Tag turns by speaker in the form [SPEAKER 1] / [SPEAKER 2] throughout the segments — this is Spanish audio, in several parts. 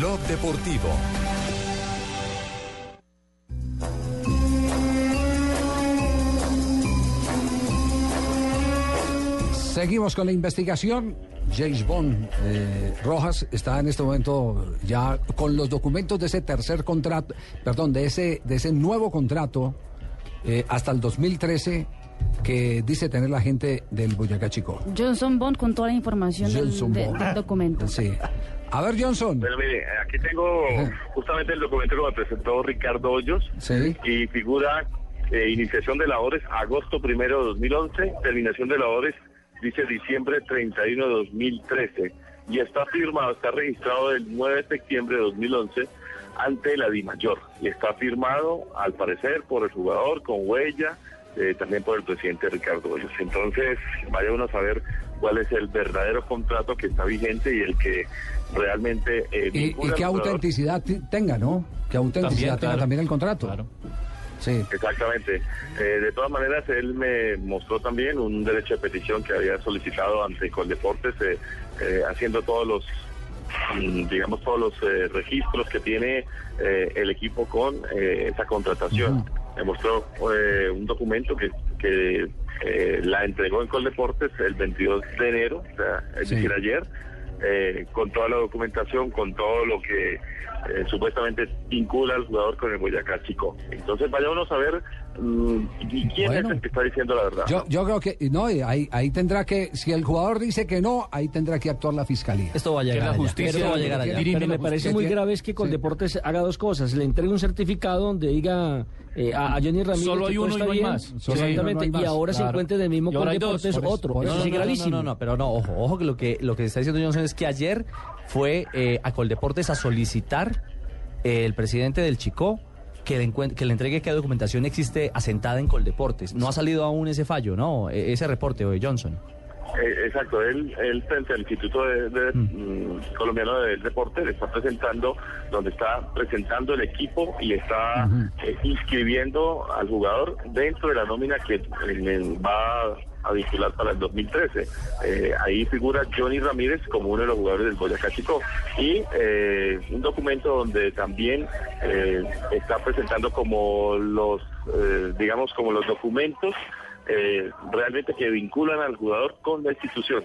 [SPEAKER 1] Blog Deportivo.
[SPEAKER 2] Seguimos con la investigación. James Bond eh, Rojas está en este momento ya con los documentos de ese tercer contrato, perdón, de ese, de ese nuevo contrato eh, hasta el 2013 que dice tener la gente del Boyacá Chico.
[SPEAKER 3] Johnson Bond con toda la información del, de- del documento.
[SPEAKER 2] Sí. A ver, Johnson.
[SPEAKER 4] Bueno, mire, aquí tengo justamente el documento que me presentó Ricardo Hoyos
[SPEAKER 2] Sí.
[SPEAKER 4] y figura eh, iniciación de labores agosto primero de 2011, terminación de labores dice diciembre 31 de 2013 y está firmado, está registrado el 9 de septiembre de 2011 ante la DIMAYOR y está firmado al parecer por el jugador con huella, eh, también por el presidente Ricardo Hoyos. Entonces, vaya uno a saber cuál es el verdadero contrato que está vigente y el que realmente... eh,
[SPEAKER 2] Y, qué autenticidad ti- tenga, ¿no? Que autenticidad
[SPEAKER 5] También,
[SPEAKER 2] tenga
[SPEAKER 5] claro.
[SPEAKER 2] también el contrato.
[SPEAKER 5] Claro.
[SPEAKER 2] Sí.
[SPEAKER 4] Exactamente. Eh, de todas maneras, él me mostró también un derecho de petición que había solicitado ante Coldeportes, eh, eh, haciendo todos los, mm, digamos, todos los eh, registros que tiene eh, el equipo con eh, esa contratación. Me mostró eh, un documento que, que eh, la entregó en Coldeportes el 22 de enero, o sea, es
[SPEAKER 2] Sí.
[SPEAKER 4] decir, ayer. eh, con toda la documentación, con todo lo que eh, supuestamente vincula al jugador con el Boyacá Chico. Entonces vaya uno a saber mm, y quién
[SPEAKER 2] Bueno.
[SPEAKER 4] es el que está diciendo la verdad.
[SPEAKER 2] Yo, yo creo que, no, ahí, ahí tendrá que, si el jugador dice que no, ahí tendrá que actuar la fiscalía.
[SPEAKER 6] Esto va a llegar
[SPEAKER 5] la
[SPEAKER 6] allá.
[SPEAKER 5] justicia
[SPEAKER 6] Esto va a llegar allá.
[SPEAKER 7] Pero me
[SPEAKER 5] la
[SPEAKER 7] parece
[SPEAKER 2] justicia.
[SPEAKER 7] muy grave es que
[SPEAKER 2] Sí.
[SPEAKER 7] Coldeportes haga dos cosas. Le entregue un certificado donde diga eh, a, a Johnny Ramírez
[SPEAKER 5] Solo hay uno y no hay más.
[SPEAKER 7] Exactamente.
[SPEAKER 2] no hay más.
[SPEAKER 7] Y ahora se
[SPEAKER 6] Claro.
[SPEAKER 7] encuentre en el mismo Coldeportes
[SPEAKER 5] por eso,
[SPEAKER 7] otro. Eso
[SPEAKER 2] eso.
[SPEAKER 7] sí
[SPEAKER 6] No, no,
[SPEAKER 7] gravísimo.
[SPEAKER 6] No, no, no, pero no, ojo, ojo que lo que lo que está diciendo Johnson es que ayer fue eh, a Coldeportes a solicitar eh, el presidente del Chico que le, que le entregue qué documentación existe asentada en Coldeportes. No ha salido aún ese fallo, ¿no? E- ese reporte de Johnson.
[SPEAKER 4] Eh, exacto, él, él frente al Instituto de- de- mm, Colombiano del Deporte le está presentando, donde está presentando el equipo y está eh, inscribiendo al jugador dentro de la nómina que eh, va a vincular para el 2013. Eh, ahí figura Johnny Ramírez como uno de los jugadores del Boyacá Chico y eh, un documento donde también eh, está presentando como los, eh, digamos, como los documentos eh, realmente que vinculan al jugador con la institución.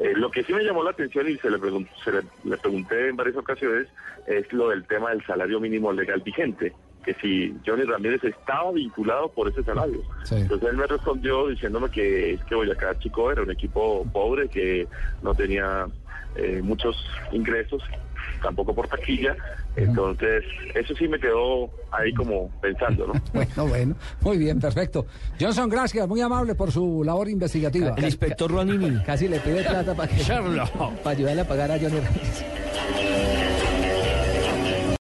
[SPEAKER 4] Eh, lo que sí me llamó la atención y se, le, se le pregunté en varias ocasiones es lo del tema del salario mínimo legal vigente, que si Johnny Ramírez estaba vinculado por ese salario.
[SPEAKER 2] Sí.
[SPEAKER 4] Entonces él me respondió diciéndome que es que Boyacá Chico era un equipo pobre, que no tenía eh, muchos ingresos, tampoco por taquilla. Entonces eso sí me quedó ahí como pensando, ¿no?
[SPEAKER 2] Bueno, bueno, muy bien, perfecto. Johnson, gracias, muy amable por su labor investigativa.
[SPEAKER 7] El inspector Ronini.
[SPEAKER 6] Casi le pide plata para que para ayudarle a pagar a Johnny Ramírez.